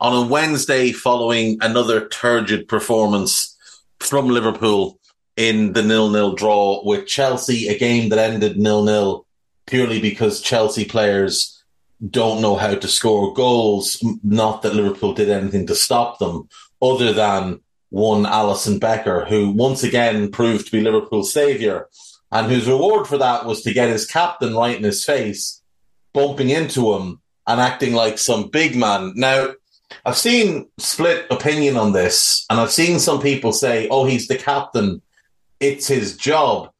on a Wednesday following another turgid performance from Liverpool in the nil-nil draw with Chelsea, a game that ended nil-nil purely because Chelsea players don't know how to score goals. Not that Liverpool did anything to stop them, other than one Alisson Becker, who once again proved to be Liverpool's saviour, and whose reward for that was to get his captain right in his face, bumping into him and acting like some big man. Now, I've seen split opinion on this, and I've seen some people say, oh, he's the captain. It's his job.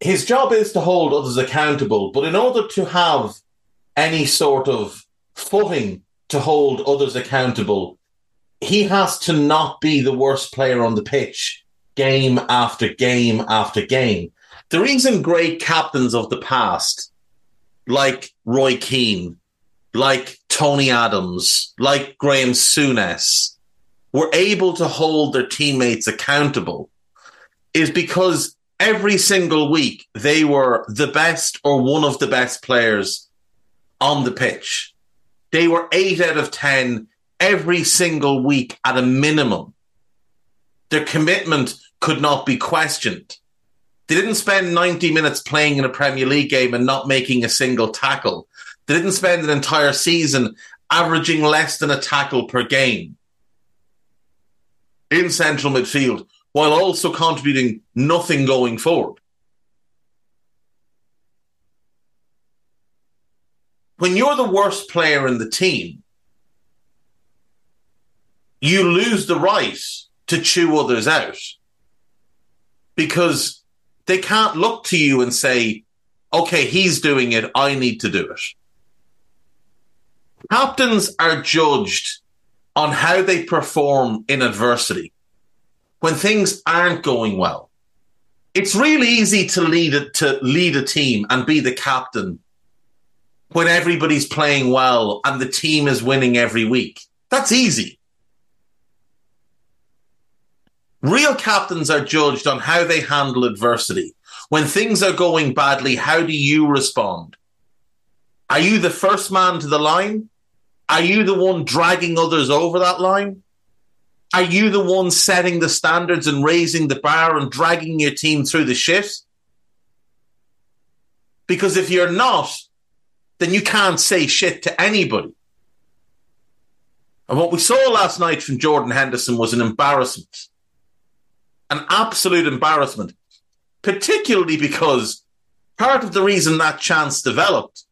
His job is to hold others accountable, but in order to have any sort of footing to hold others accountable, he has to not be the worst player on the pitch game after game after game. The reason great captains of the past, like Roy Keane, like Tony Adams, like Graham Souness, were able to hold their teammates accountable is because every single week they were the best or one of the best players on the pitch. They were eight out of 10 every single week at a minimum. Their commitment could not be questioned. They didn't spend 90 minutes playing in a Premier League game and not making a single tackle. They didn't spend an entire season averaging less than a tackle per game in central midfield while also contributing nothing going forward. When you're the worst player in the team, you lose the right to chew others out because they can't look to you and say, okay, he's doing it, I need to do it. Captains are judged on how they perform in adversity when things aren't going well. It's really easy to lead a, to lead a team and be the captain when everybody's playing well and the team is winning every week. That's easy. Real captains are judged on how they handle adversity. When things are going badly, how do you respond? Are you the first man to the line? Are you the one dragging others over that line? Are you the one setting the standards and raising the bar and dragging your team through the shit? Because if you're not, then you can't say shit to anybody. And what we saw last night from Jordan Henderson was an embarrassment. An absolute embarrassment. Particularly because part of the reason that chance developed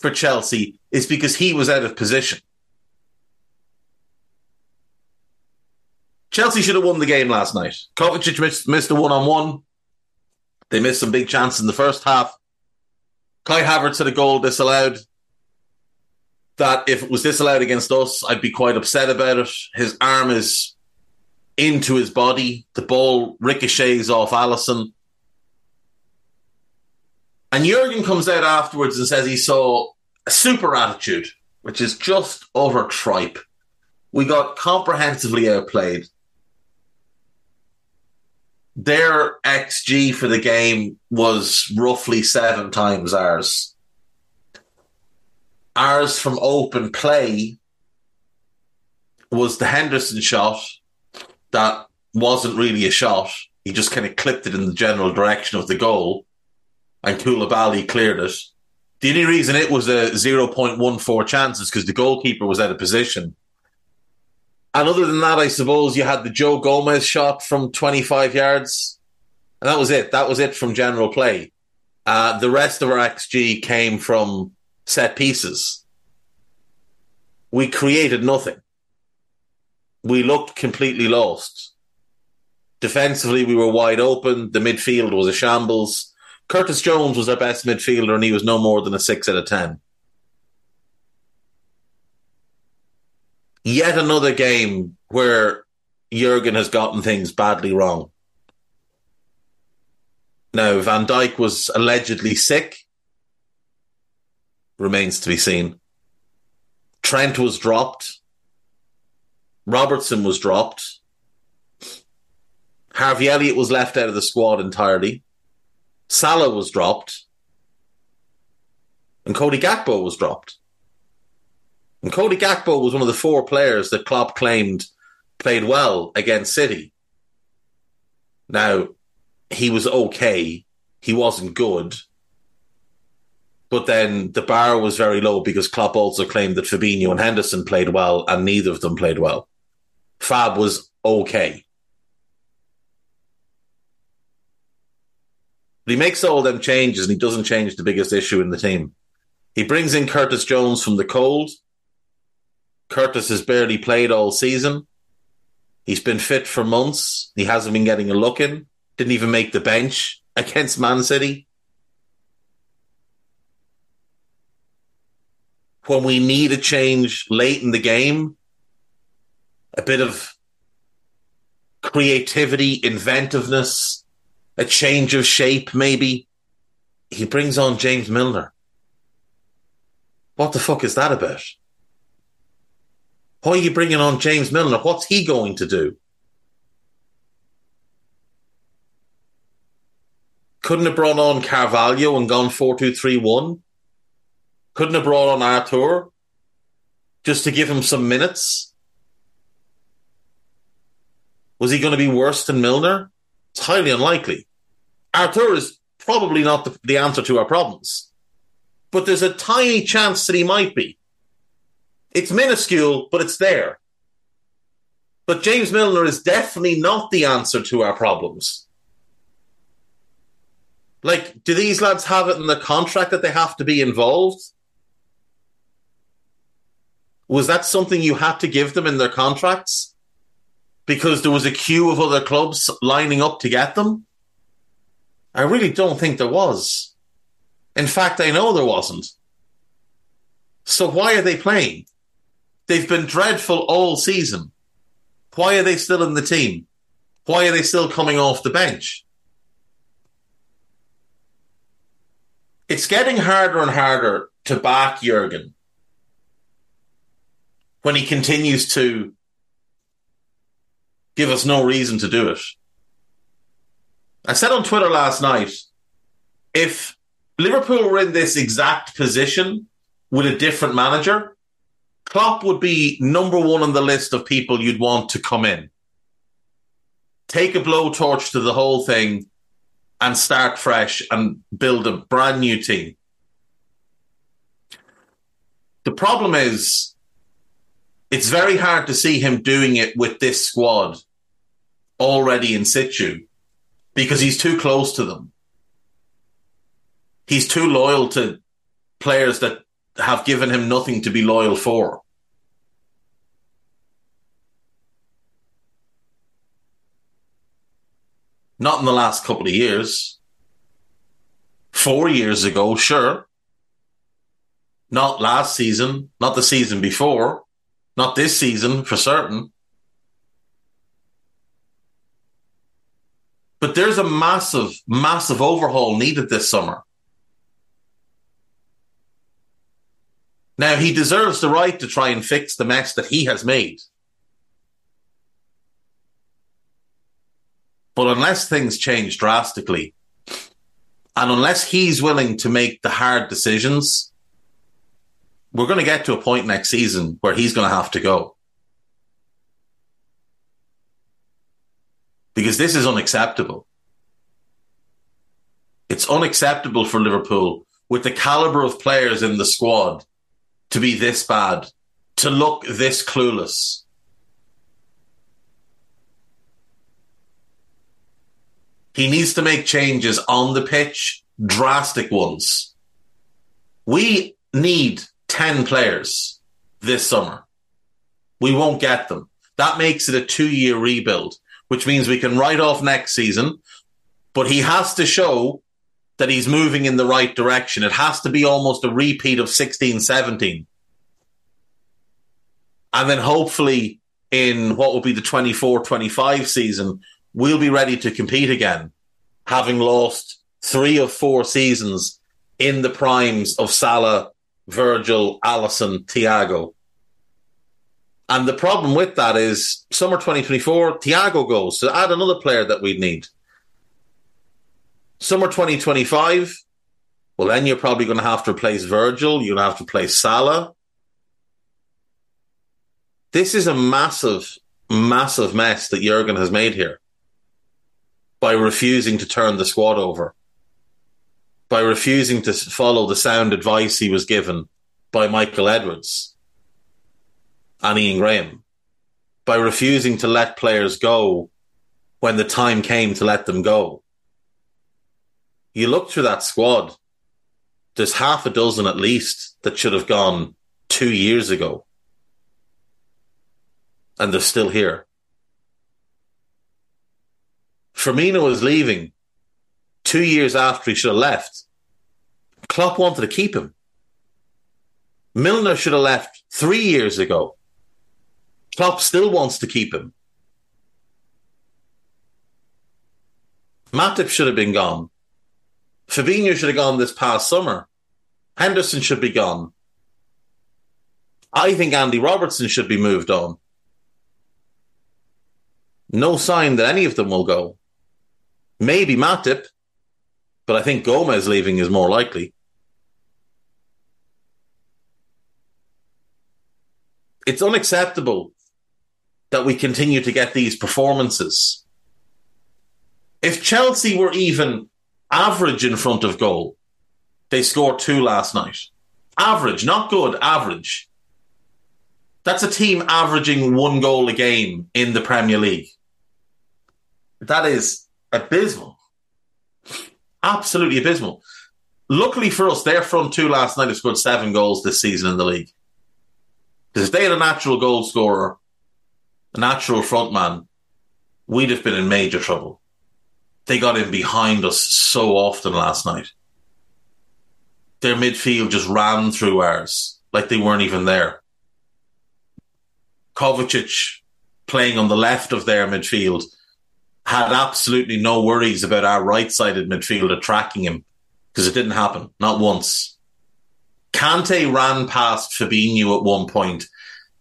for Chelsea is because he was out of position. Chelsea should have won the game last night. Kovacic missed, missed a one on one. They missed some big chances in the first half. Kai Havertz had a goal disallowed. That if it was disallowed against us, I'd be quite upset about it. His arm is into his body. The ball ricochets off Alisson. And Jurgen comes out afterwards and says he saw super attitude, which is just utter tripe. We got comprehensively outplayed. Their XG for the game was roughly seven times ours. Ours from open play was the Henderson shot that wasn't really a shot. He just kind of clipped it in the general direction of the goal, and Koulibaly cleared it. The only reason it was a 0.14 chance is because the goalkeeper was out of position. And other than that, I suppose you had the Joe Gomez shot from 25 yards. And that was it. That was it from general play. Uh, the rest of our XG came from set pieces. We created nothing. We looked completely lost. Defensively, we were wide open. The midfield was a shambles. Curtis Jones was our best midfielder, and he was no more than a six out of ten. Yet another game where Jurgen has gotten things badly wrong. Now, Van Dijk was allegedly sick. Remains to be seen. Trent was dropped. Robertson was dropped. Harvey Elliott was left out of the squad entirely. Salah was dropped. And Cody Gakpo was dropped. And Cody Gakpo was one of the four players that Klopp claimed played well against City. Now, he was okay. He wasn't good. But then the bar was very low because Klopp also claimed that Fabinho and Henderson played well, and neither of them played well. Fab was okay. But he makes all them changes and he doesn't change the biggest issue in the team. He brings in Curtis Jones from the cold. Curtis has barely played all season. He's been fit for months. He hasn't been getting a look in. Didn't even make the bench against Man City. When we need a change late in the game, a bit of creativity, inventiveness, a change of shape, maybe. He brings on James Milner. What the fuck is that about? Why are you bringing on James Milner? What's he going to do? Couldn't have brought on Carvalho and gone 4 2 3 1. Couldn't have brought on Arthur just to give him some minutes. Was he going to be worse than Milner? It's highly unlikely. Arthur is probably not the, the answer to our problems, but there's a tiny chance that he might be. It's minuscule, but it's there. But James Milner is definitely not the answer to our problems. Like, do these lads have it in the contract that they have to be involved? Was that something you had to give them in their contracts? Because there was a queue of other clubs lining up to get them? I really don't think there was. In fact, I know there wasn't. So why are they playing? They've been dreadful all season. Why are they still in the team? Why are they still coming off the bench? It's getting harder and harder to back Jurgen when he continues to give us no reason to do it. I said on Twitter last night if Liverpool were in this exact position with a different manager, Klopp would be number one on the list of people you'd want to come in. Take a blowtorch to the whole thing and start fresh and build a brand new team. The problem is, it's very hard to see him doing it with this squad already in situ because he's too close to them. He's too loyal to players that have given him nothing to be loyal for. Not in the last couple of years. Four years ago, sure. Not last season, not the season before, not this season for certain. But there's a massive, massive overhaul needed this summer. Now, he deserves the right to try and fix the mess that he has made. But unless things change drastically, and unless he's willing to make the hard decisions, we're going to get to a point next season where he's going to have to go. Because this is unacceptable. It's unacceptable for Liverpool with the caliber of players in the squad to be this bad, to look this clueless. He needs to make changes on the pitch, drastic ones. We need 10 players this summer. We won't get them. That makes it a two year rebuild, which means we can write off next season, but he has to show that he's moving in the right direction. It has to be almost a repeat of 16 17. And then hopefully in what will be the 24 25 season, we'll be ready to compete again, having lost three of four seasons in the primes of Salah, Virgil, Alisson, Thiago. And the problem with that is summer 2024, Thiago goes. So add another player that we'd need. Summer 2025, well, then you're probably going to have to replace Virgil. You're going to have to replace Salah. This is a massive, massive mess that Jurgen has made here by refusing to turn the squad over, by refusing to follow the sound advice he was given by Michael Edwards and Ian Graham, by refusing to let players go when the time came to let them go. You look through that squad, there's half a dozen at least that should have gone two years ago and they're still here. Firmino is leaving two years after he should have left. Klopp wanted to keep him. Milner should have left three years ago. Klopp still wants to keep him. Matip should have been gone. Fabinho should have gone this past summer. Henderson should be gone. I think Andy Robertson should be moved on. No sign that any of them will go. Maybe Matip, but I think Gomez leaving is more likely. It's unacceptable that we continue to get these performances. If Chelsea were even average in front of goal, they scored two last night. Average, not good, average. That's a team averaging one goal a game in the Premier League. That is abysmal. Absolutely abysmal. Luckily for us, their front two last night have scored seven goals this season in the league. Because if they had a natural goal scorer, a natural front man, we'd have been in major trouble. They got in behind us so often last night. Their midfield just ran through ours like they weren't even there. Kovacic playing on the left of their midfield had absolutely no worries about our right sided midfielder tracking him because it didn't happen, not once. Kante ran past Fabinho at one point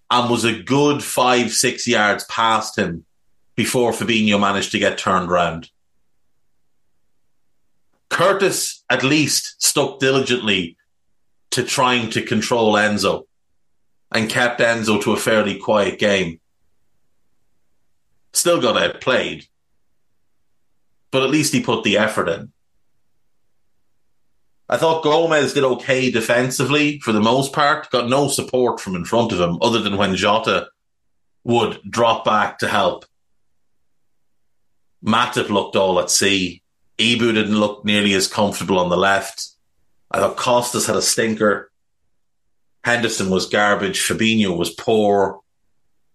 and was a good five, six yards past him before Fabinho managed to get turned round. Curtis at least stuck diligently to trying to control Enzo and kept Enzo to a fairly quiet game. Still got outplayed, but at least he put the effort in. I thought Gomez did okay defensively for the most part, got no support from in front of him other than when Jota would drop back to help. Matip looked all at sea. Ibou didn't look nearly as comfortable on the left. I thought Costas had a stinker. Henderson was garbage. Fabinho was poor.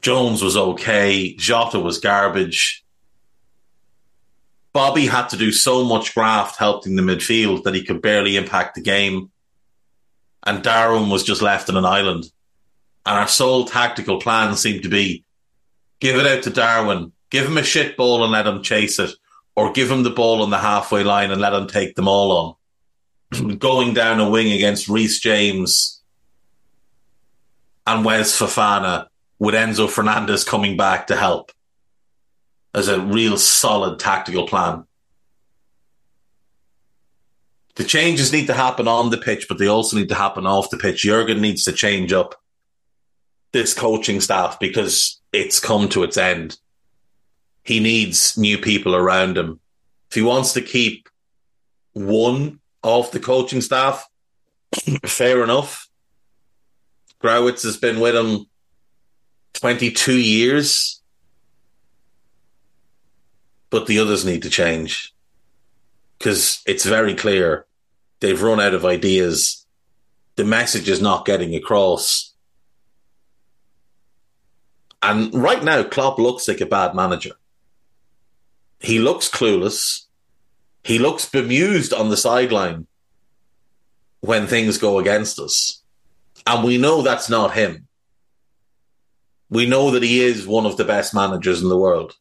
Jones was okay. Jota was garbage. Bobby had to do so much graft helping the midfield that he could barely impact the game. And Darwin was just left on an island. And our sole tactical plan seemed to be give it out to Darwin, give him a shit ball and let him chase it, or give him the ball on the halfway line and let him take them all on. Going down a wing against Reece James and Wes Fofana with Enzo Fernandez coming back to help as a real solid tactical plan. The changes need to happen on the pitch, but they also need to happen off the pitch. Jurgen needs to change up this coaching staff because it's come to its end. He needs new people around him. If he wants to keep one of the coaching staff, fair enough. Krawietz has been with him 22 years, but the others need to change because it's very clear they've run out of ideas. The message is not getting across. And right now, Klopp looks like a bad manager. He looks clueless. He looks bemused on the sideline when things go against us. And we know that's not him. We know that he is one of the best managers in the world.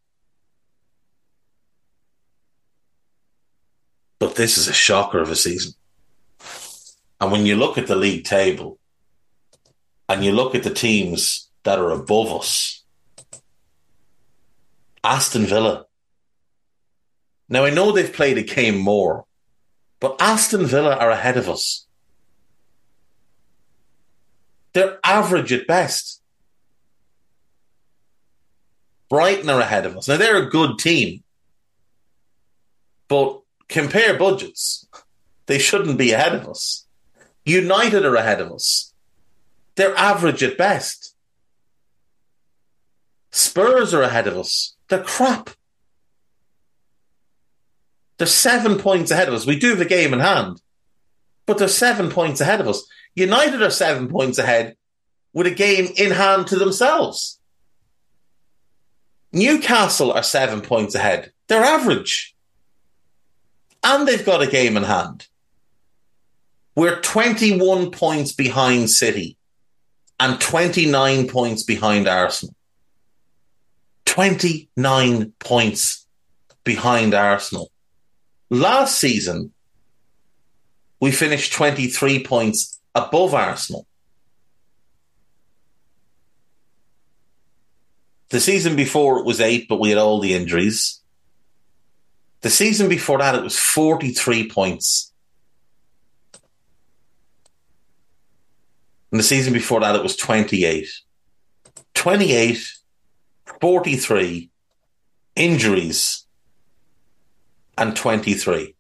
But this is a shocker of a season. And when you look at the league table and you look at the teams that are above us, Aston Villa. Now, I know they've played a game more, but Aston Villa are ahead of us. They're average at best. Brighton are ahead of us. Now, they're a good team, but compare budgets. They shouldn't be ahead of us. United are ahead of us. They're average at best. Spurs are ahead of us. They're crap. They're seven points ahead of us. We do have a game in hand, but they're seven points ahead of us. United are seven points ahead with a game in hand to themselves. Newcastle are seven points ahead. They're average. And they've got a game in hand. We're 21 points behind City and 29 points behind Arsenal. 29 points behind Arsenal. Last season, we finished 23 points above Arsenal. The season before it was eight, but we had all the injuries. The season before that, it was 43 points. And the season before that, it was 28. 28, 43, injuries, and 23.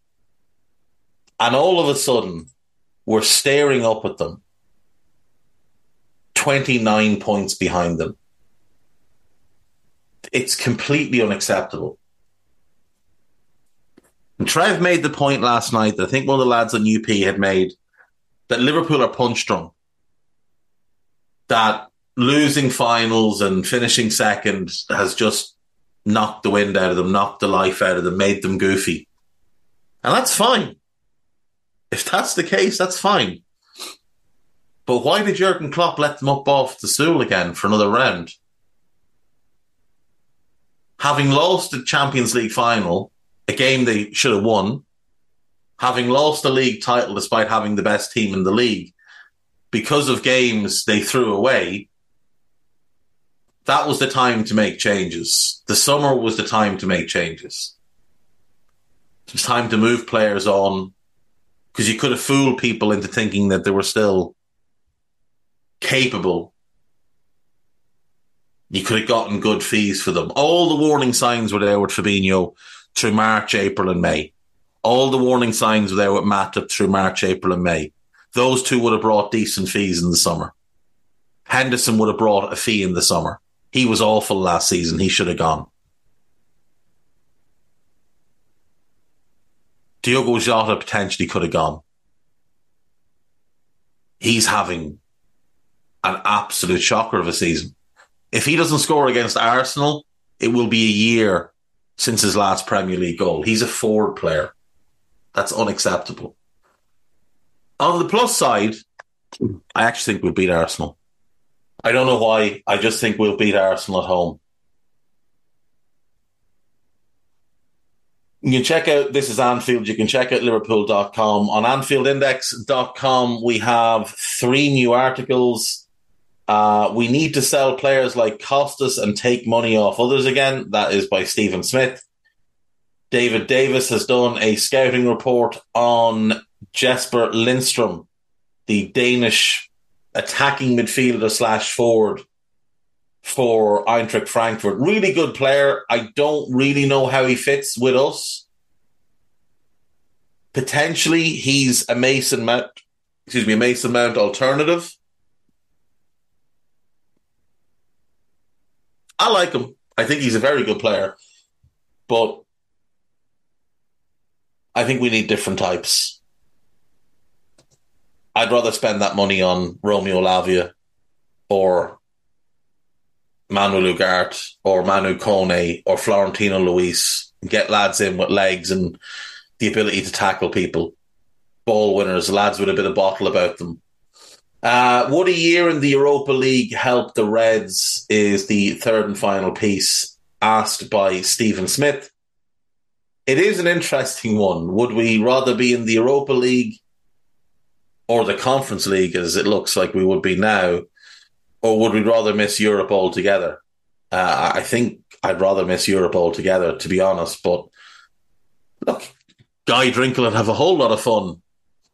And all of a sudden, we're staring up at them, 29 points behind them. It's completely unacceptable. And Trev made the point last night that I think one of the lads on UP had made that Liverpool are punch drunk. That losing finals and finishing second has just knocked the wind out of them, knocked the life out of them, made them goofy. And that's fine. If that's the case, that's fine. But why did Jurgen Klopp let them up off the stool again for another round? Having lost the Champions League final, a game they should have won, having lost the league title despite having the best team in the league, because of games they threw away, that was the time to make changes. The summer was the time to make changes. It was time to move players on because you could have fooled people into thinking that they were still capable. You could have gotten good fees for them. All the warning signs were there with Fabinho through March, April, and May. All the warning signs were there with Matip through March, April, and May. Those two would have brought decent fees in the summer. Henderson would have brought a fee in the summer. He was awful last season. He should have gone. Diogo Jota potentially could have gone. He's having an absolute shocker of a season. If he doesn't score against Arsenal, it will be a year since his last Premier League goal. He's a forward player. That's unacceptable. On the plus side, I actually think we'll beat Arsenal. I don't know why. I just think we'll beat Arsenal at home. You can check out This is Anfield. You can check out Liverpool.com. On AnfieldIndex.com, we have three new articles. Uh, we need to sell players like Costas and take money off others again. That is by Stephen Smith. David Davis has done a scouting report on Jesper Lindstrom, the Danish attacking midfielder slash forward for Eintracht Frankfurt. Really good player. I don't really know how he fits with us. Potentially, he's a Mason Mount, excuse me, a Mason Mount alternative. I like him. I think he's a very good player, but I think we need different types. I'd rather spend that money on Romeo Lavia or Manuel Ugarte or Manu Kone or Florentino Luis. Get lads in with legs and the ability to tackle people. Ball winners, lads with a bit of bottle about them. Uh, would a year in the Europa League helped the Reds? Is the third and final piece asked by Stephen Smith. It is an interesting one. Would we rather be in the Europa League or the Conference League, as it looks like we would be now, or would we rather miss Europe altogether? Uh, I think I'd rather miss Europe altogether, to be honest. But look, Guy Drinkle would have a whole lot of fun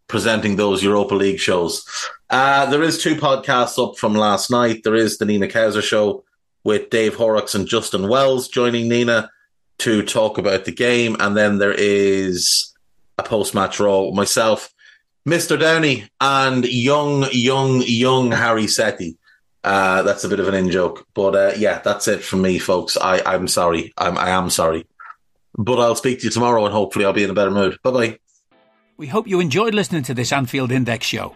presenting those Europa League shows. Uh, there is two podcasts up from last night. There is the Nina Kauser show with Dave Horrocks and Justin Wells joining Nina to talk about the game, and then there is a post-match role myself, Mr. Downey, and young, young, young Harry Setti. Uh, that's a bit of an in joke, but uh, yeah, that's it from me, folks. I, I'm sorry. I'm, I am sorry, but I'll speak to you tomorrow, and hopefully, I'll be in a better mood. Bye bye. We hope you enjoyed listening to this Anfield Index show.